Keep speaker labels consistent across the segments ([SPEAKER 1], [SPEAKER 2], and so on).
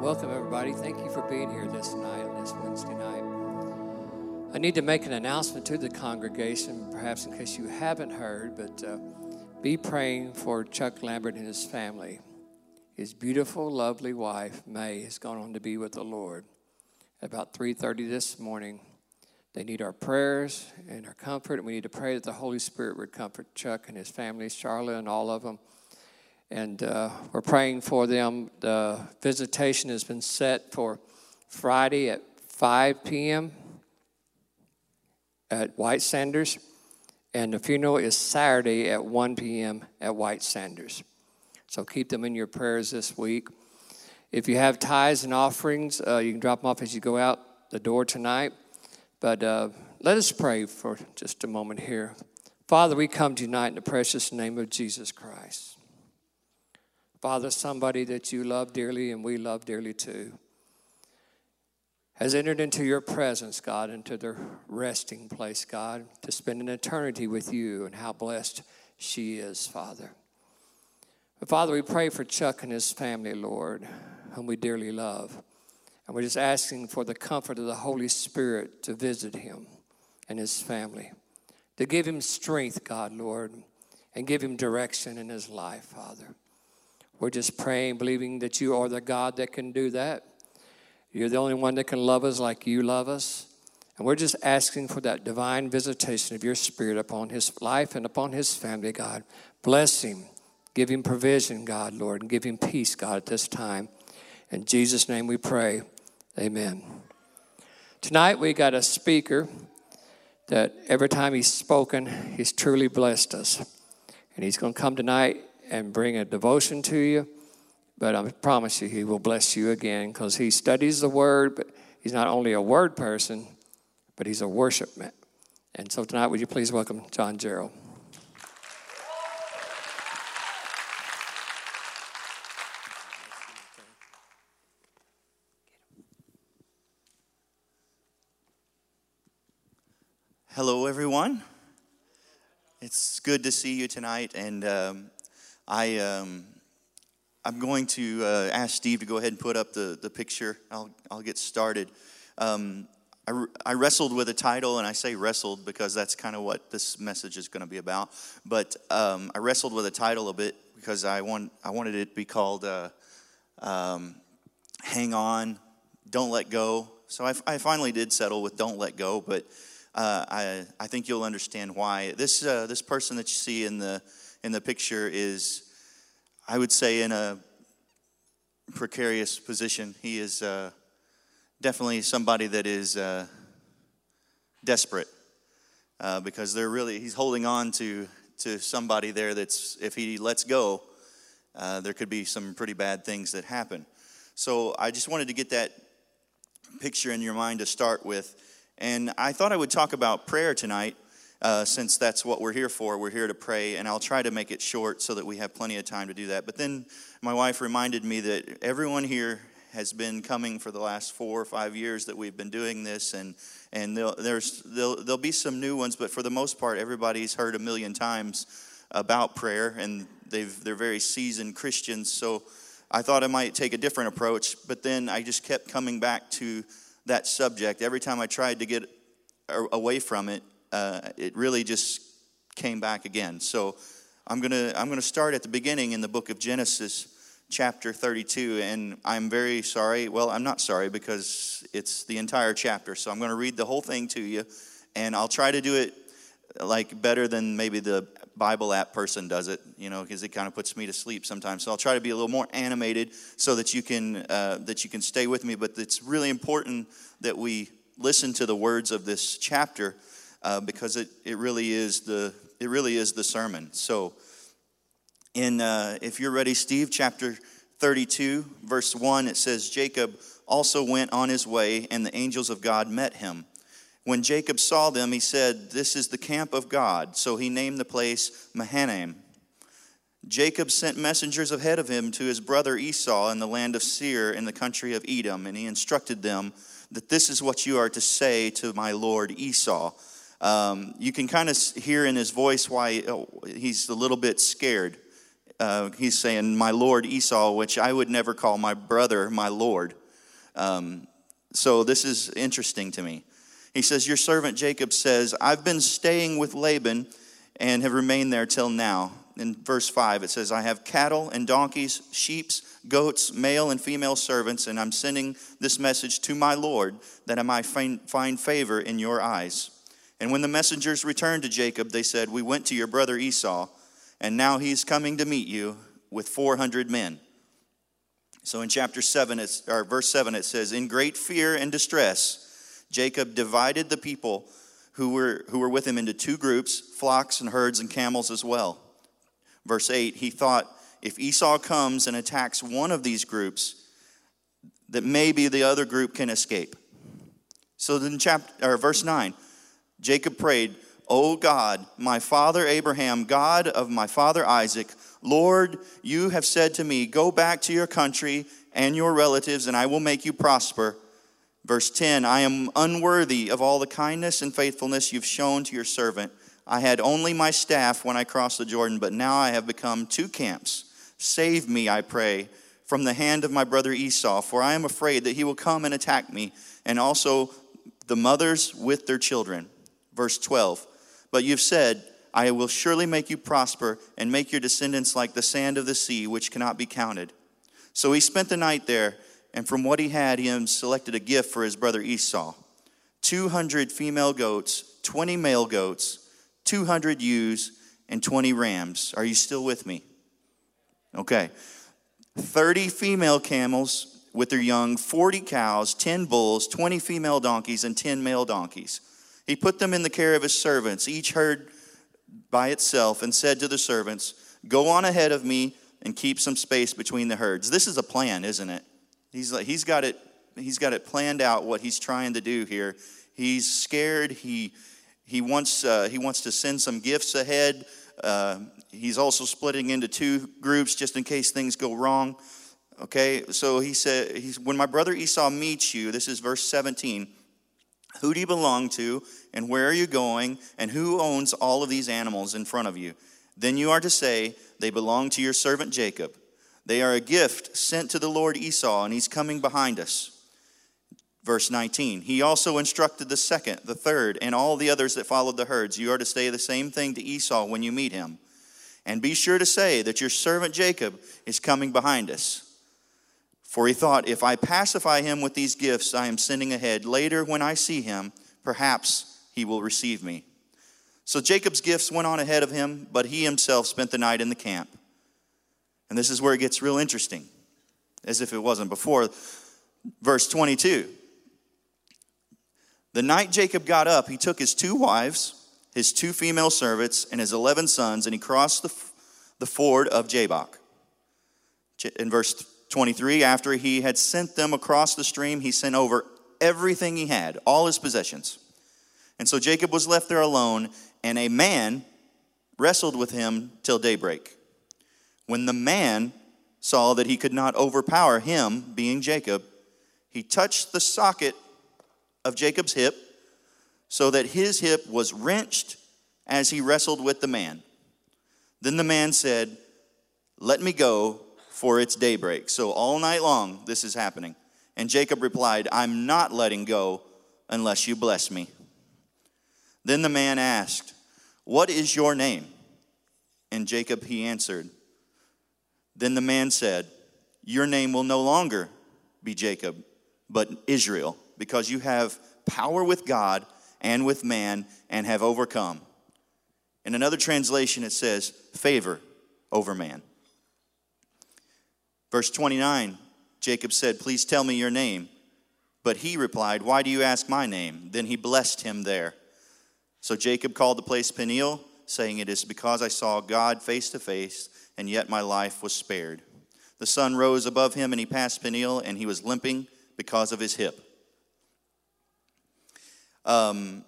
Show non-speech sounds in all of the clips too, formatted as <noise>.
[SPEAKER 1] Welcome, everybody. Thank you for being here this night, this Wednesday night. I need to make an announcement to the congregation, perhaps in case you haven't heard, but uh, be praying for Chuck Lambert and his family. His beautiful, lovely wife, May, has gone on to be with the Lord. At about 3.30 this morning, they need our prayers and our comfort, and we need to pray that the Holy Spirit would comfort Chuck and his family, Charlotte and all of them. And uh, we're praying for them. The visitation has been set for Friday at 5 p.m. at White Sanders, and the funeral is Saturday at 1 p.m. at White Sanders. So keep them in your prayers this week. If you have tithes and offerings, uh, you can drop them off as you go out the door tonight. But uh, let us pray for just a moment here. Father, we come to tonight in the precious name of Jesus Christ. Father, somebody that you love dearly and we love dearly too, has entered into your presence, God, into their resting place, God, to spend an eternity with you and how blessed she is, Father. But Father, we pray for Chuck and his family, Lord, whom we dearly love. And we're just asking for the comfort of the Holy Spirit to visit him and his family, to give him strength, God, Lord, and give him direction in his life, Father. We're just praying, believing that you are the God that can do that. You're the only one that can love us like you love us. And we're just asking for that divine visitation of your spirit upon his life and upon his family, God. Bless him. Give him provision, God, Lord, and give him peace, God, at this time. In Jesus' name we pray. Amen. Tonight we got a speaker that every time he's spoken, he's truly blessed us. And he's going to come tonight and bring a devotion to you. But I promise you, he will bless you again because he studies the word, but he's not only a word person, but he's a worshipman. And so tonight, would you please welcome John Gerald?
[SPEAKER 2] Hello, everyone. It's good to see you tonight, and um, I, um, I'm going to uh, ask Steve to go ahead and put up the, the picture. I'll, I'll get started. Um, I, I wrestled with a title, and I say wrestled because that's kind of what this message is going to be about. But um, I wrestled with a title a bit because I, want, I wanted it to be called uh, um, Hang On, Don't Let Go. So I, I, finally did settle with Don't Let Go, but uh, I, I think you'll understand why. This, uh, this person that you see in the in the picture is, I would say, in a precarious position. He is uh, definitely somebody that is uh, desperate uh, because they're really, he's holding on to, to somebody there that's, if he lets go, uh, there could be some pretty bad things that happen. So I just wanted to get that picture in your mind to start with. And I thought I would talk about prayer tonight uh, since that's what we're here for. We're here to pray, and I'll try to make it short so that we have plenty of time to do that. But then my wife reminded me that everyone here has been coming for the last four or five years that we've been doing this, and and there's there'll, there'll be some new ones, but for the most part, everybody's heard a million times about prayer, and they've they're very seasoned Christians. So I thought I might take a different approach, but then I just kept coming back to that subject every time I tried to get away from it uh, it really just came back again. So I'm gonna I'm gonna start at the beginning in the book of Genesis, chapter 32, and I'm very sorry. Well, I'm not sorry because it's the entire chapter. So I'm gonna read the whole thing to you, and I'll try to do it like better than maybe the Bible app person does it, you know, because it kind of puts me to sleep sometimes. So I'll try to be a little more animated so that you can uh, that you can stay with me. But it's really important that we listen to the words of this chapter uh, because it, it really is the it really is the sermon. So, in uh, if you're ready, Steve, chapter 32, verse 1, it says, Jacob also went on his way, and the angels of God met him. When Jacob saw them, he said, This is the camp of God. So he named the place Mahanaim. Jacob sent messengers ahead of him to his brother Esau in the land of Seir in the country of Edom, and he instructed them that this is what you are to say to my lord Esau. Um, you can kind of hear in his voice why oh, he's a little bit scared. uh, he's saying, My Lord Esau, which I would never call my brother my Lord. Um, so this is interesting to me. He says, Your servant Jacob says, I've been staying with Laban and have remained there till now. In verse 5, it says, I have cattle and donkeys, sheep, goats, male and female servants, and I'm sending this message to my Lord that I might find favor in your eyes. And when the messengers returned to Jacob, they said, We went to your brother Esau, and now he's coming to meet you with 400 men. So in chapter 7, it's, or verse 7, it says, In great fear and distress, Jacob divided the people who were, who were with him into two groups, flocks and herds and camels as well. Verse 8, he thought, if Esau comes and attacks one of these groups, that maybe the other group can escape. So then chapter or verse 9, Jacob prayed, O God, my father Abraham, God of my father Isaac, Lord, you have said to me, Go back to your country and your relatives, and I will make you prosper. Verse 10 I am unworthy of all the kindness and faithfulness you've shown to your servant. I had only my staff when I crossed the Jordan, but now I have become two camps. Save me, I pray, from the hand of my brother Esau, for I am afraid that he will come and attack me, and also the mothers with their children. Verse 12 But you've said, I will surely make you prosper and make your descendants like the sand of the sea, which cannot be counted. So he spent the night there, and from what he had, he selected a gift for his brother Esau 200 female goats, 20 male goats, 200 ewes, and 20 rams. Are you still with me? Okay. 30 female camels with their young, 40 cows, 10 bulls, 20 female donkeys, and 10 male donkeys. He put them in the care of his servants, each herd by itself, and said to the servants, Go on ahead of me and keep some space between the herds. This is a plan, isn't it? He's, like, he's, got it he's got it planned out what he's trying to do here. He's scared. He, he, wants, uh, he wants to send some gifts ahead. Uh, he's also splitting into two groups just in case things go wrong. Okay, so he said, he's, When my brother Esau meets you, this is verse 17, who do you belong to, and where are you going, and who owns all of these animals in front of you? Then you are to say, They belong to your servant Jacob. They are a gift sent to the Lord Esau, and he's coming behind us. Verse 19, he also instructed the second, the third, and all the others that followed the herds. You are to say the same thing to Esau when you meet him. And be sure to say that your servant Jacob is coming behind us. For he thought, if I pacify him with these gifts I am sending ahead, later when I see him, perhaps he will receive me. So Jacob's gifts went on ahead of him, but he himself spent the night in the camp. And this is where it gets real interesting, as if it wasn't before. Verse 22 the night Jacob got up, he took his two wives, his two female servants, and his 11 sons, and he crossed the, the ford of Jabbok. In verse 23, after he had sent them across the stream, he sent over everything he had, all his possessions. And so Jacob was left there alone, and a man wrestled with him till daybreak. When the man saw that he could not overpower him, being Jacob, he touched the socket of Jacob's hip, so that his hip was wrenched as he wrestled with the man. Then the man said, Let me go, for it's daybreak. So all night long, this is happening. And Jacob replied, I'm not letting go unless you bless me. Then the man asked, What is your name? And Jacob, he answered. Then the man said, Your name will no longer be Jacob, but Israel because you have power with God and with man and have overcome. In another translation, it says, favor over man. Verse 29, Jacob said, Please tell me your name. But he replied, Why do you ask my name? Then he blessed him there. So Jacob called the place Peniel, saying, It is because I saw God face to face, and yet my life was spared. The sun rose above him, and he passed Peniel, and he was limping because of his hip. Um,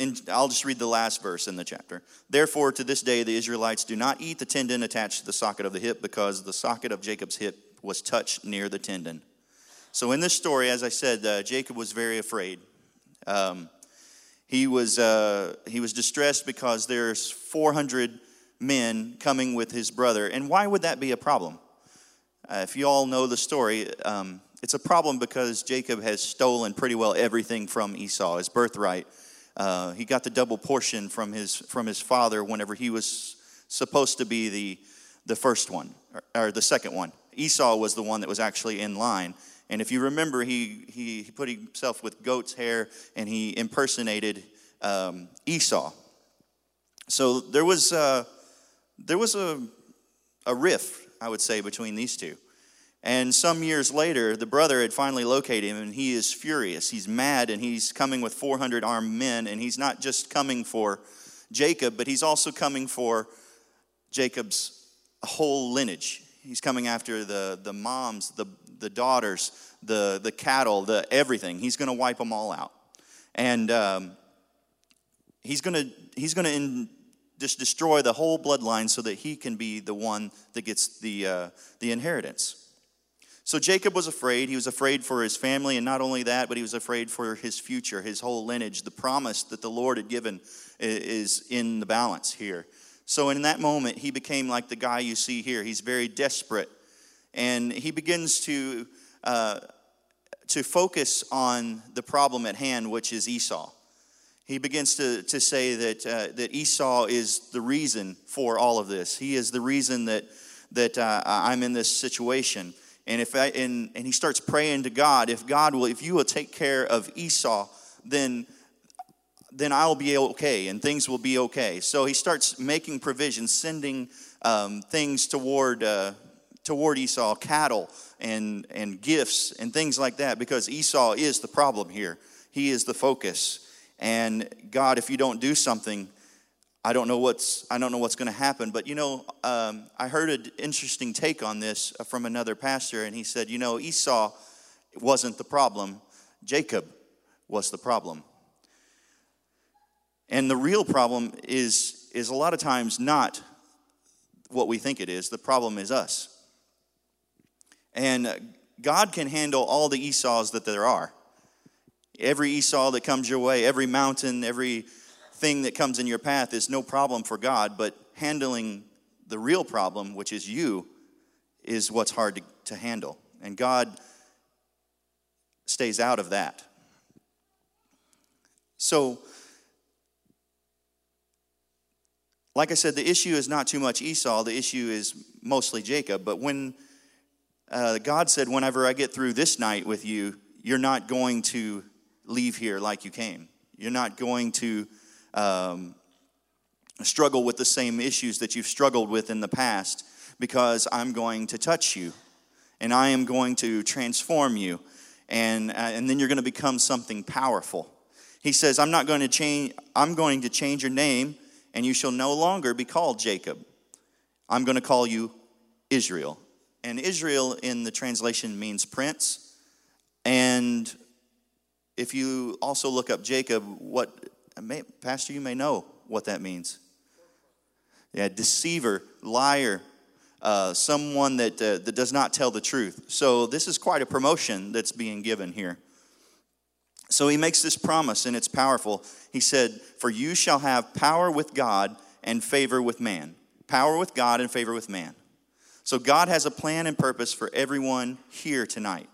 [SPEAKER 2] and I'll just read the last verse in the chapter. Therefore, to this day, the Israelites do not eat the tendon attached to the socket of the hip because the socket of Jacob's hip was touched near the tendon. So, in this story, as I said, uh, Jacob was very afraid. Um, he, was, uh, he was distressed because there's 400 men coming with his brother. And why would that be a problem? Uh, if you all know the story, um, it's a problem because Jacob has stolen pretty well everything from Esau, his birthright. Uh, he got the double portion from his, from his father whenever he was supposed to be the, the first one, or, or the second one. Esau was the one that was actually in line. And if you remember, he, he, he put himself with goat's hair and he impersonated um, Esau. So there was, uh, there was a, a rift, I would say, between these two. And some years later, the brother had finally located him, and he is furious. He's mad, and he's coming with 400 armed men, and he's not just coming for Jacob, but he's also coming for Jacob's whole lineage. He's coming after the, the moms, the, the daughters, the, the cattle, the everything. He's going to wipe them all out. And um, he's going to he's to just destroy the whole bloodline so that he can be the one that gets the, uh, the inheritance. So Jacob was afraid. He was afraid for his family, and not only that, but he was afraid for his future, his whole lineage. The promise that the Lord had given is in the balance here. So in that moment, he became like the guy you see here. He's very desperate, and he begins to uh, to focus on the problem at hand, which is Esau. He begins to, to say that, uh, that Esau is the reason for all of this. He is the reason that, that uh, I'm in this situation. And if I, and, and he starts praying to God, if God will, if you will take care of Esau, then then I'll be okay and things will be okay. So he starts making provisions, sending um, things toward uh, toward Esau, cattle and and gifts and things like that, because Esau is the problem here. He is the focus. And God, if you don't do something, I don't know what's I don't know what's going to happen. But you know, um, I heard an interesting take on this from another pastor, and he said, you know, Esau wasn't the problem; Jacob was the problem. And the real problem is is a lot of times not what we think it is. The problem is us. And God can handle all the Esau's that there are. Every Esau that comes your way, every mountain, every thing that comes in your path is no problem for God, but handling the real problem, which is you, is what's hard to, to handle. And God stays out of that. So, like I said, the issue is not too much Esau, the issue is mostly Jacob. But when uh, God said, Whenever I get through this night with you, you're not going to leave here like you came. You're not going to um, struggle with the same issues that you've struggled with in the past because I'm going to touch you and I am going to transform you and, uh, and then you're going to become something powerful. He says, I'm not going to change, I'm going to change your name and you shall no longer be called Jacob. I'm going to call you Israel. And Israel in the translation means prince. And if you also look up Jacob, what may, Pastor, you may know what that means. Yeah, deceiver, liar, uh, someone that, uh, that does not tell the truth. So this is quite a promotion that's being given here. So he makes this promise, and it's powerful. He said, For you shall have power with God and favor with man. Power with God and favor with man. So God has a plan and purpose for everyone here tonight.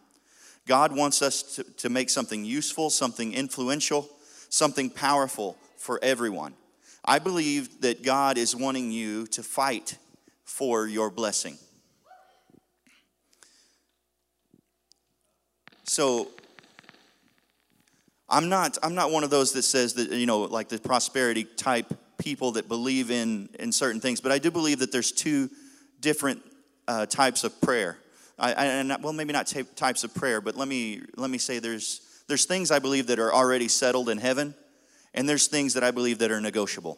[SPEAKER 2] God wants us to, to make something useful, something influential, something powerful for everyone. I believe that God is wanting you to fight for your blessing. So I'm not I'm not one of those that says that you know like the prosperity type people that believe in in certain things, but I do believe that there's two different uh, types of prayer. I, and well, maybe not t- types of prayer, but let me let me say there's there's things I believe that are already settled in heaven, and there's things that I believe that are negotiable.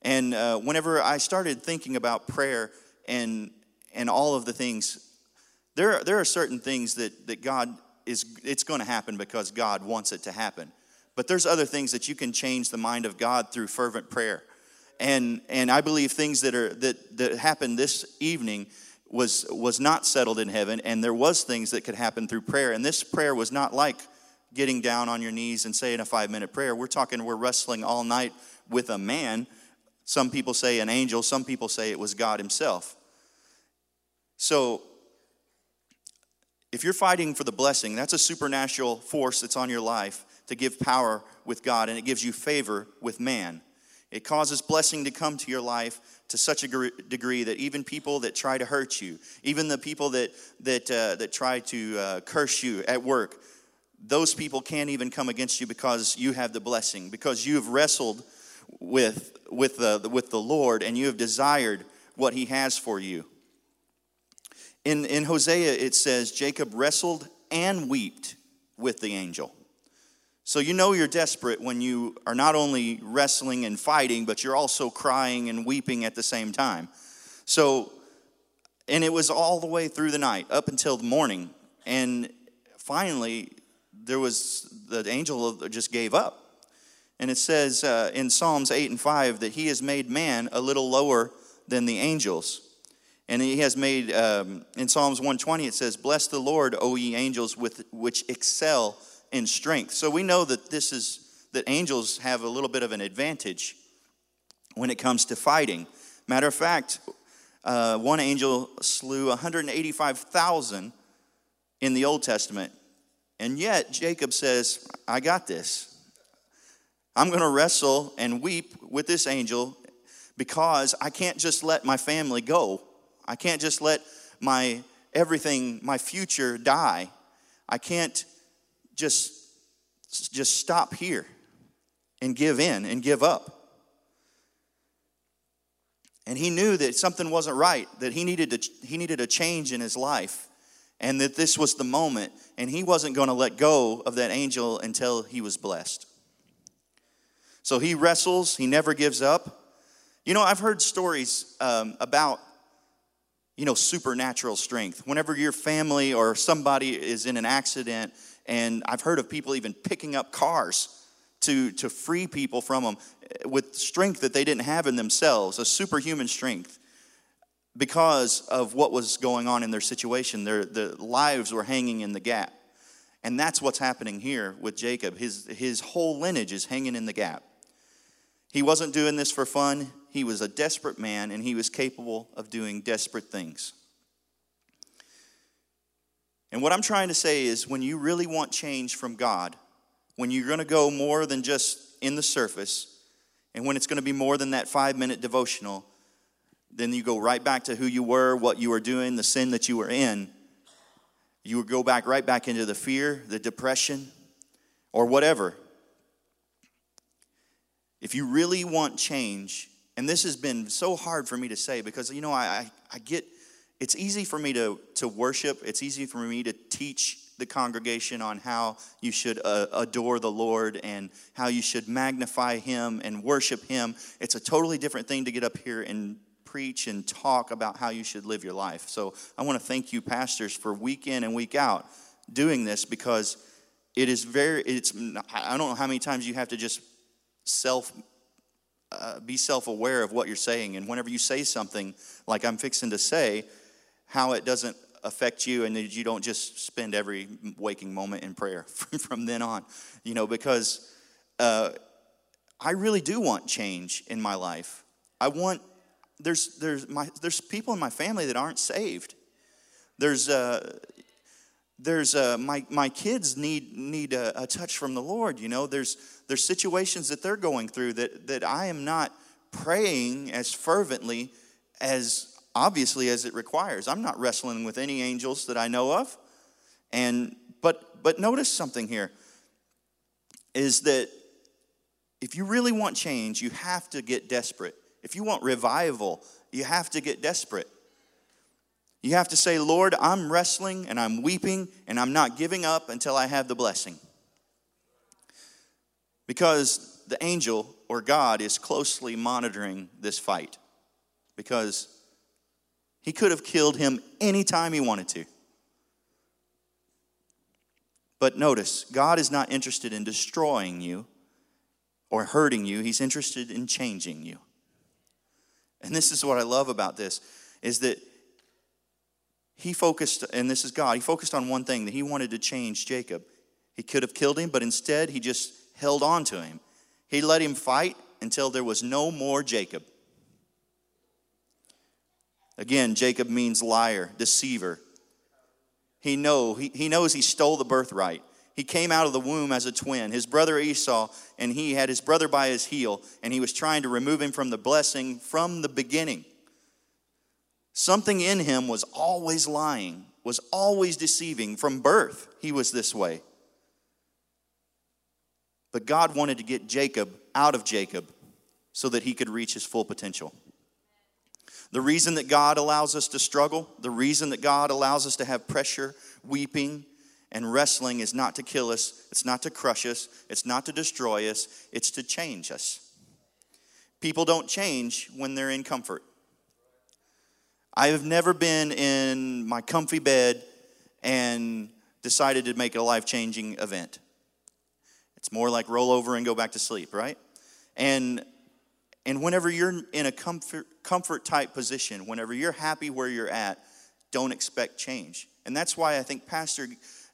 [SPEAKER 2] And uh, whenever I started thinking about prayer and and all of the things, there there are certain things that that God is it's going to happen because God wants it to happen. But there's other things that you can change the mind of God through fervent prayer. And and I believe things that are that that happened this evening was was not settled in heaven and there was things that could happen through prayer and this prayer was not like getting down on your knees and saying a 5 minute prayer we're talking we're wrestling all night with a man Some people say an angel, some people say it was God Himself. So, if you're fighting for the blessing, that's a supernatural force that's on your life to give power with God, and it gives you favor with man. It causes blessing to come to your life to such a degree that even people that try to hurt you, even the people that that uh, that try to uh, curse you at work, those people can't even come against you because you have the blessing, because you have wrestled with with the with the Lord and you have desired what He has for you. In in Hosea it says Jacob wrestled and wept with the angel. So you know you're desperate when you are not only wrestling and fighting, but you're also crying and weeping at the same time. So, and it was all the way through the night up until the morning. And finally, there was the angel just gave up. And it says uh, in Psalms 8 and 5 that he has made man a little lower than the angels. And he has made, um, in Psalms 120, it says, Bless the Lord, O ye angels, with, which excel in strength. So we know that this is that angels have a little bit of an advantage when it comes to fighting. Matter of fact, uh, one angel slew 185,000 in the Old Testament. And yet, Jacob says, I got this. I'm going to wrestle and weep with this angel because I can't just let my family go. I can't just let my everything, my future die. I can't just, just stop here and give in and give up. And he knew that something wasn't right, that he needed, to, he needed a change in his life, and that this was the moment, and he wasn't going to let go of that angel until he was blessed. So he wrestles, he never gives up. You know, I've heard stories um, about, you know, supernatural strength. Whenever your family or somebody is in an accident and I've heard of people even picking up cars to, to free people from them with strength that they didn't have in themselves, a superhuman strength, because of what was going on in their situation. Their, their lives were hanging in the gap. And that's what's happening here with Jacob. His, his whole lineage is hanging in the gap. He wasn't doing this for fun. He was a desperate man, and he was capable of doing desperate things. And what I'm trying to say is when you really want change from God, when you're going to go more than just in the surface, and when it's going to be more than that five minute devotional, then you go right back to who you were, what you were doing, the sin that you were in. You would go back right back into the fear, the depression, or whatever. If you really want change, and this has been so hard for me to say because, you know, I, I, get it's easy for me to, to worship, it's easy for me to teach the congregation on how you should uh, adore the Lord and how you should magnify Him and worship Him. It's a totally different thing to get up here and preach and talk about how you should live your life. So I want to thank you, pastors, for week in and week out doing this because it is very, it's, I don't know how many times you have to just self uh, be self aware of what you're saying. And whenever you say something like I'm fixing to say, how it doesn't affect you and that you don't just spend every waking moment in prayer <laughs> from, from then on. You know, because uh, I really do want change in my life. I want, there's, there's, my, there's people in my family that aren't saved. There's, uh, there's uh, my, my kids need, need a, a touch from the Lord. You know, there's, there's situations that they're going through that, that I am not praying as fervently as obviously as it requires. I'm not wrestling with any angels that I know of. And but but notice something here is that if you really want change, you have to get desperate. If you want revival, you have to get desperate. You have to say, Lord, I'm wrestling and I'm weeping and I'm not giving up until I have the blessing. Because the angel or God is closely monitoring this fight. Because he could have killed him anytime he wanted to. But notice, God is not interested in destroying you or hurting you. He's interested in changing you. And this is what I love about this is that he focused, and this is God, he focused on one thing that he wanted to change Jacob. He could have killed him, but instead he just held on to him. He let him fight until there was no more Jacob. Again, Jacob means liar, deceiver. He, know, he, he knows he stole the birthright. He came out of the womb as a twin. His brother Esau, and he had his brother by his heel, and he was trying to remove him from the blessing from the beginning. Something in him was always lying, was always deceiving. From birth, he was this way. But God wanted to get Jacob out of Jacob so that he could reach his full potential. The reason that God allows us to struggle, the reason that God allows us to have pressure, weeping, and wrestling is not to kill us, it's not to crush us, it's not to destroy us, it's to change us. People don't change when they're in comfort. I have never been in my comfy bed and decided to make a life changing event. It's more like roll over and go back to sleep, right? And and whenever you're in a comfort comfort type position, whenever you're happy where you're at, don't expect change. And that's why I think Pastor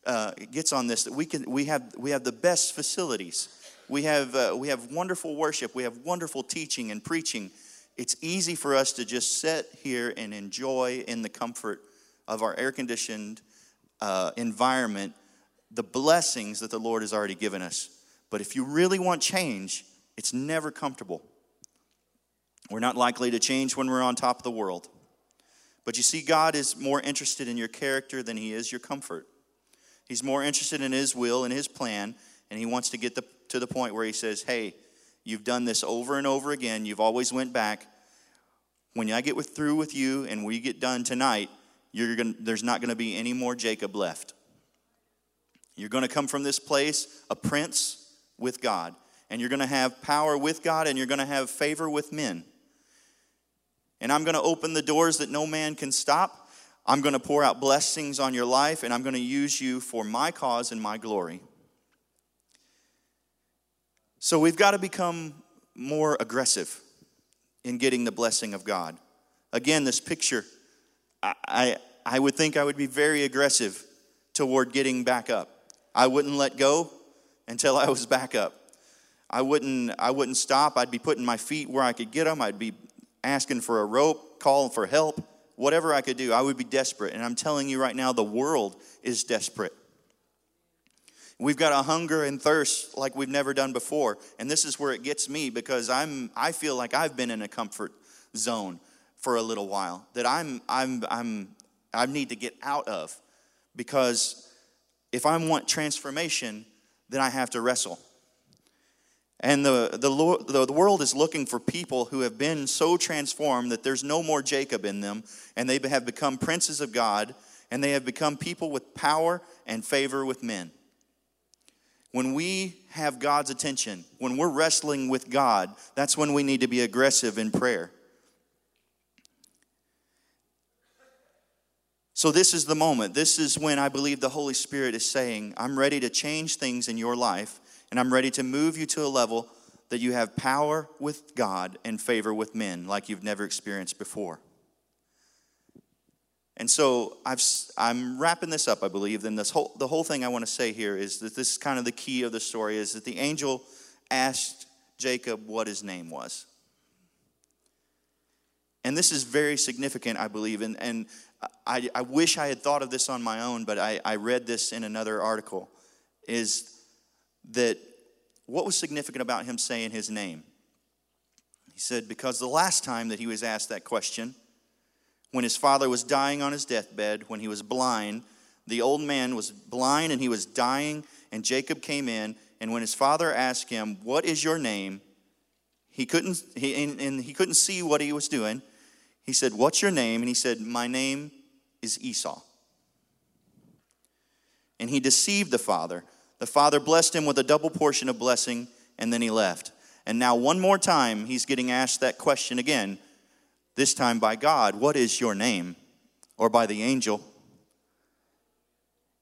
[SPEAKER 2] uh, gets on this that we can we have we have the best facilities. We have uh, we have wonderful worship. We have wonderful teaching and preaching. It's easy for us to just sit here and enjoy in the comfort of our air conditioned uh, environment the blessings that the Lord has already given us. But if you really want change, it's never comfortable. We're not likely to change when we're on top of the world. But you see, God is more interested in your character than He is your comfort. He's more interested in His will and His plan, and He wants to get the, to the point where He says, Hey, you've done this over and over again. You've always went back. When I get with, through with you and we get done tonight, you're gonna, there's not going to be any more Jacob left. You're going to come from this place a prince with God, and you're going to have power with God, and you're going to have favor with men. And I'm going to open the doors that no man can stop. I'm going to pour out blessings on your life, and I'm going to use you for my cause and my glory. So we've got to become more aggressive in getting the blessing of God. Again, this picture, I, I, I would think I would be very aggressive toward getting back up. I wouldn't let go until I was back up. I wouldn't, I wouldn't stop. I'd be putting my feet where I could get them. I'd be asking for a rope, calling for help, whatever I could do. I would be desperate. And I'm telling you right now, the world is desperate. We've got a hunger and thirst like we've never done before. And this is where it gets me because I'm, I feel like I've been in a comfort zone for a little while that I'm, I'm, I'm, I need to get out of because if I want transformation, then I have to wrestle. And the, the, the world is looking for people who have been so transformed that there's no more Jacob in them, and they have become princes of God, and they have become people with power and favor with men. When we have God's attention, when we're wrestling with God, that's when we need to be aggressive in prayer. So, this is the moment. This is when I believe the Holy Spirit is saying, I'm ready to change things in your life and I'm ready to move you to a level that you have power with God and favor with men like you've never experienced before. And so i am wrapping this up, I believe. Then this whole, the whole thing I want to say here is that this is kind of the key of the story is that the angel asked Jacob what his name was. And this is very significant, I believe. And, and I, I wish I had thought of this on my own, but I, I read this in another article. Is that what was significant about him saying his name? He said, because the last time that he was asked that question, when his father was dying on his deathbed, when he was blind, the old man was blind and he was dying, and Jacob came in, and when his father asked him, What is your name? He couldn't, he, and, and he couldn't see what he was doing. He said, What's your name? And he said, My name is Esau. And he deceived the father. The father blessed him with a double portion of blessing, and then he left. And now, one more time, he's getting asked that question again, this time by God What is your name? Or by the angel.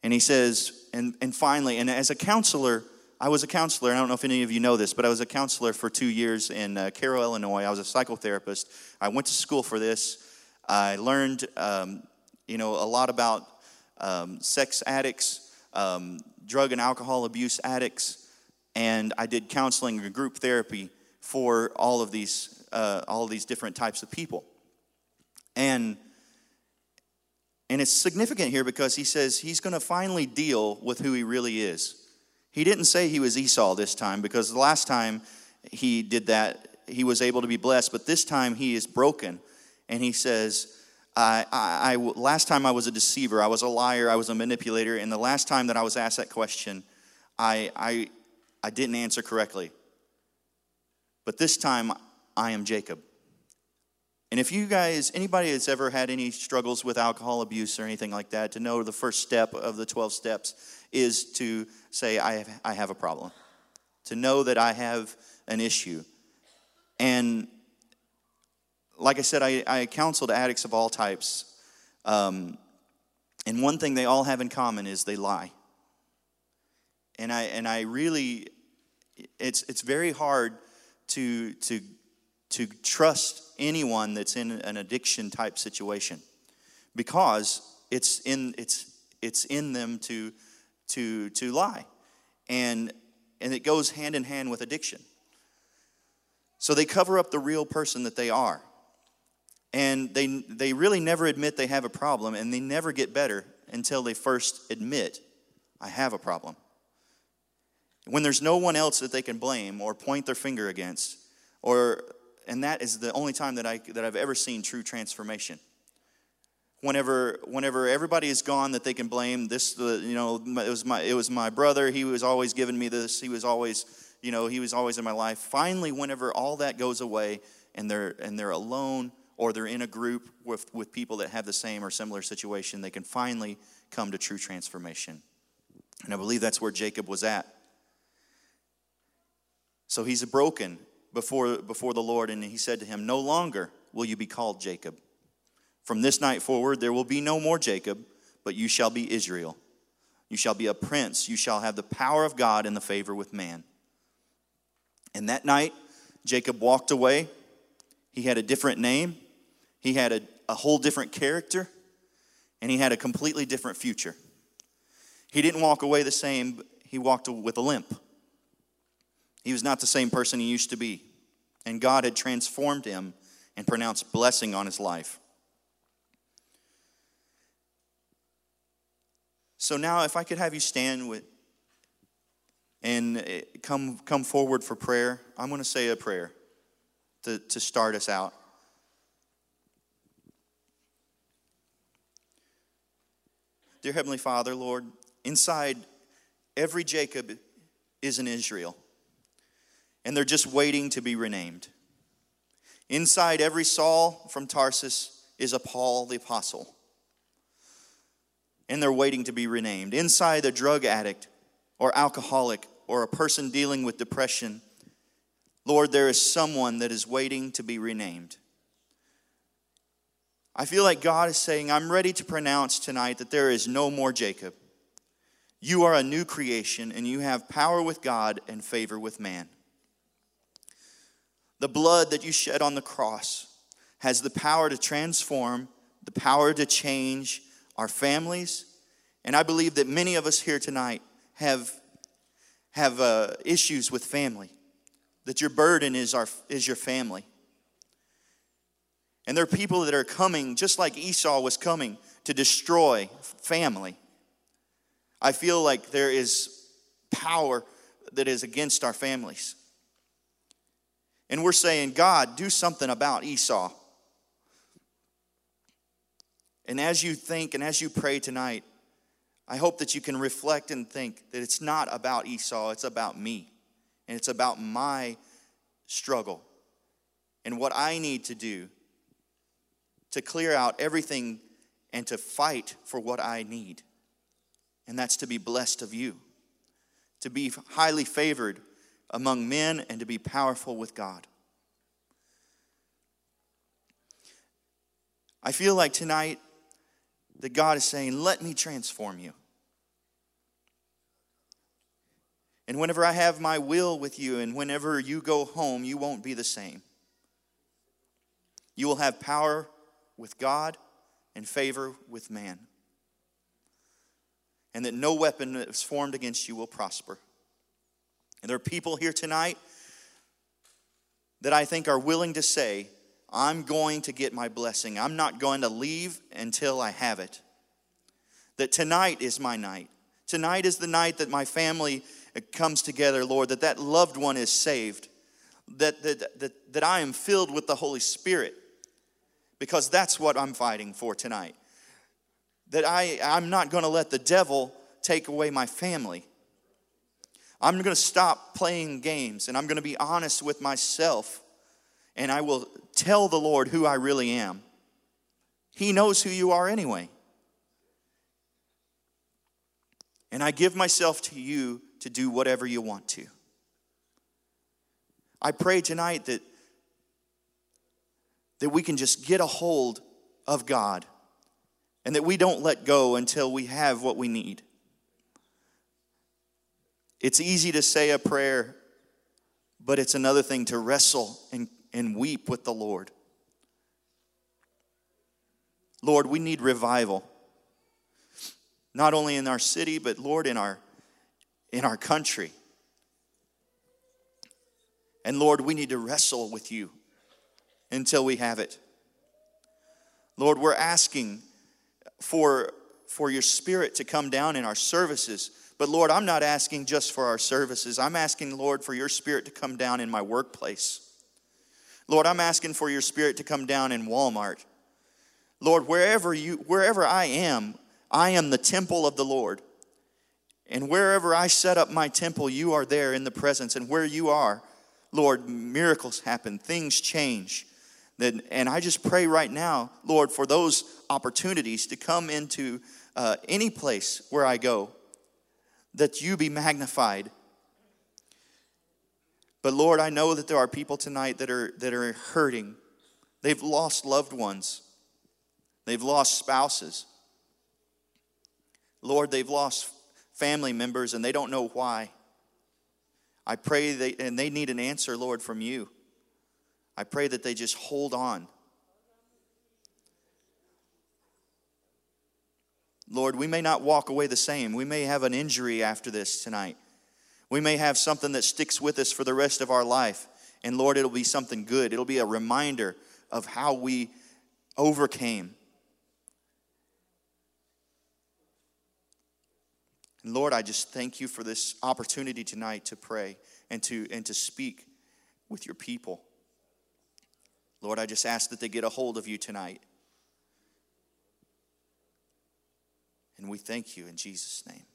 [SPEAKER 2] And he says, and, and finally, and as a counselor, I was a counselor. I don't know if any of you know this, but I was a counselor for two years in uh, Cairo, Illinois. I was a psychotherapist. I went to school for this. I learned, um, you know, a lot about um, sex addicts, um, drug and alcohol abuse addicts, and I did counseling and group therapy for all of these, uh, all of these different types of people. And And it's significant here because he says he's going to finally deal with who he really is. He didn't say he was Esau this time because the last time he did that, he was able to be blessed, but this time he is broken. And he says, I, I, I, last time I was a deceiver, I was a liar, I was a manipulator, and the last time that I was asked that question, I, I, I didn't answer correctly. But this time, I am Jacob. And if you guys, anybody that's ever had any struggles with alcohol abuse or anything like that, to know the first step of the 12 steps is to say, I have, I have a problem, to know that I have an issue. And like I said, I, I counseled addicts of all types. Um, and one thing they all have in common is they lie. And I, and I really, it's, it's very hard to, to, to trust anyone that's in an addiction type situation because it's in, it's, it's in them to, to, to lie. And, and it goes hand in hand with addiction. So they cover up the real person that they are and they, they really never admit they have a problem, and they never get better until they first admit, I have a problem. When there's no one else that they can blame or point their finger against, or, and that is the only time that, I, that I've ever seen true transformation. Whenever, whenever everybody is gone that they can blame, this, the, you know, it was, my, it was my brother, he was always giving me this, he was always, you know, he was always in my life. Finally, whenever all that goes away and they're, and they're alone, or they're in a group with, with people that have the same or similar situation, they can finally come to true transformation. And I believe that's where Jacob was at. So he's broken before, before the Lord, and he said to him, No longer will you be called Jacob. From this night forward, there will be no more Jacob, but you shall be Israel. You shall be a prince. You shall have the power of God and the favor with man. And that night, Jacob walked away. He had a different name. He had a, a whole different character, and he had a completely different future. He didn't walk away the same, he walked with a limp. He was not the same person he used to be. And God had transformed him and pronounced blessing on his life. So now, if I could have you stand with and eh, come, come forward for prayer, I'm going to say a prayer to, to start us out. Dear Heavenly Father, Lord, inside every Jacob is an Israel, and they're just waiting to be renamed. Inside every Saul from Tarsus is a Paul the Apostle, and they're waiting to be renamed. Inside a drug addict or alcoholic or a person dealing with depression, Lord, there is someone that is waiting to be renamed. I feel like God is saying, I'm ready to pronounce tonight that there is no more Jacob. You are a new creation and you have power with God and favor with man. The blood that you shed on the cross has the power to transform, the power to change our families. And I believe that many of us here tonight have, have uh, issues with family, that your burden is, our, is your family. And there are people that are coming, just like Esau was coming, to destroy family. I feel like there is power that is against our families. And we're saying, God, do something about Esau. And as you think and as you pray tonight, I hope that you can reflect and think that it's not about Esau, it's about me. And it's about my struggle and what I need to do to clear out everything and to fight for what I need. And that's to be blessed of you, to be highly favored among men, and to be powerful with God. I feel like tonight that God is saying, Let me transform you. And whenever I have my will with you, and whenever you go home, you won't be the same. You will have power with God and favor with man. And that no weapon that is formed against you will prosper. And there are people here tonight that I think are willing to say, I'm going to get my blessing. I'm not going to leave until I have it. That tonight is my night. Tonight is the night that my family comes together, Lord, that that loved one is saved, that, that, that, that I am filled with the Holy Spirit, because that's what I'm fighting for tonight. That I, I'm not going to let the devil take away my family. I'm going to stop playing games and I'm going to be honest with myself and I will tell the Lord who I really am. He knows who you are anyway. And I give myself to you to do whatever you want to. I pray tonight that, that we can just get a hold of God and that we don't let go until we have what we need. It's easy to say a prayer, but it's another thing to wrestle and, and weep with the Lord. Lord, we need revival. Not only in our city, but Lord, in our, in our country. And Lord, we need to wrestle with you until we have it. Lord, we're asking for, for your spirit to come down in our services but Lord, I'm not asking just for our services. I'm asking, Lord, for your spirit to come down in my workplace. Lord, I'm asking for your spirit to come down in Walmart. Lord, wherever you wherever I am, I am the temple of the Lord. And wherever I set up my temple, you are there in the presence. And where you are, Lord, miracles happen, things change. And I just pray right now, Lord, for those opportunities to come into uh, any place where I go that you be magnified. But Lord, I know that there are people tonight that are, that are hurting. They've lost loved ones, they've lost spouses. Lord, they've lost family members and they don't know why. I pray they, and they need an answer, Lord, from you. I pray that they just hold on. Lord, we may not walk away the same. We may have an injury after this tonight. We may have something that sticks with us for the rest of our life. And Lord, it'll be something good. It'll be a reminder of how we overcame. And Lord, I just thank you for this opportunity tonight to pray and to, and to speak with your people. Lord, I just ask that they get a hold of you tonight. And we thank you in Jesus' name.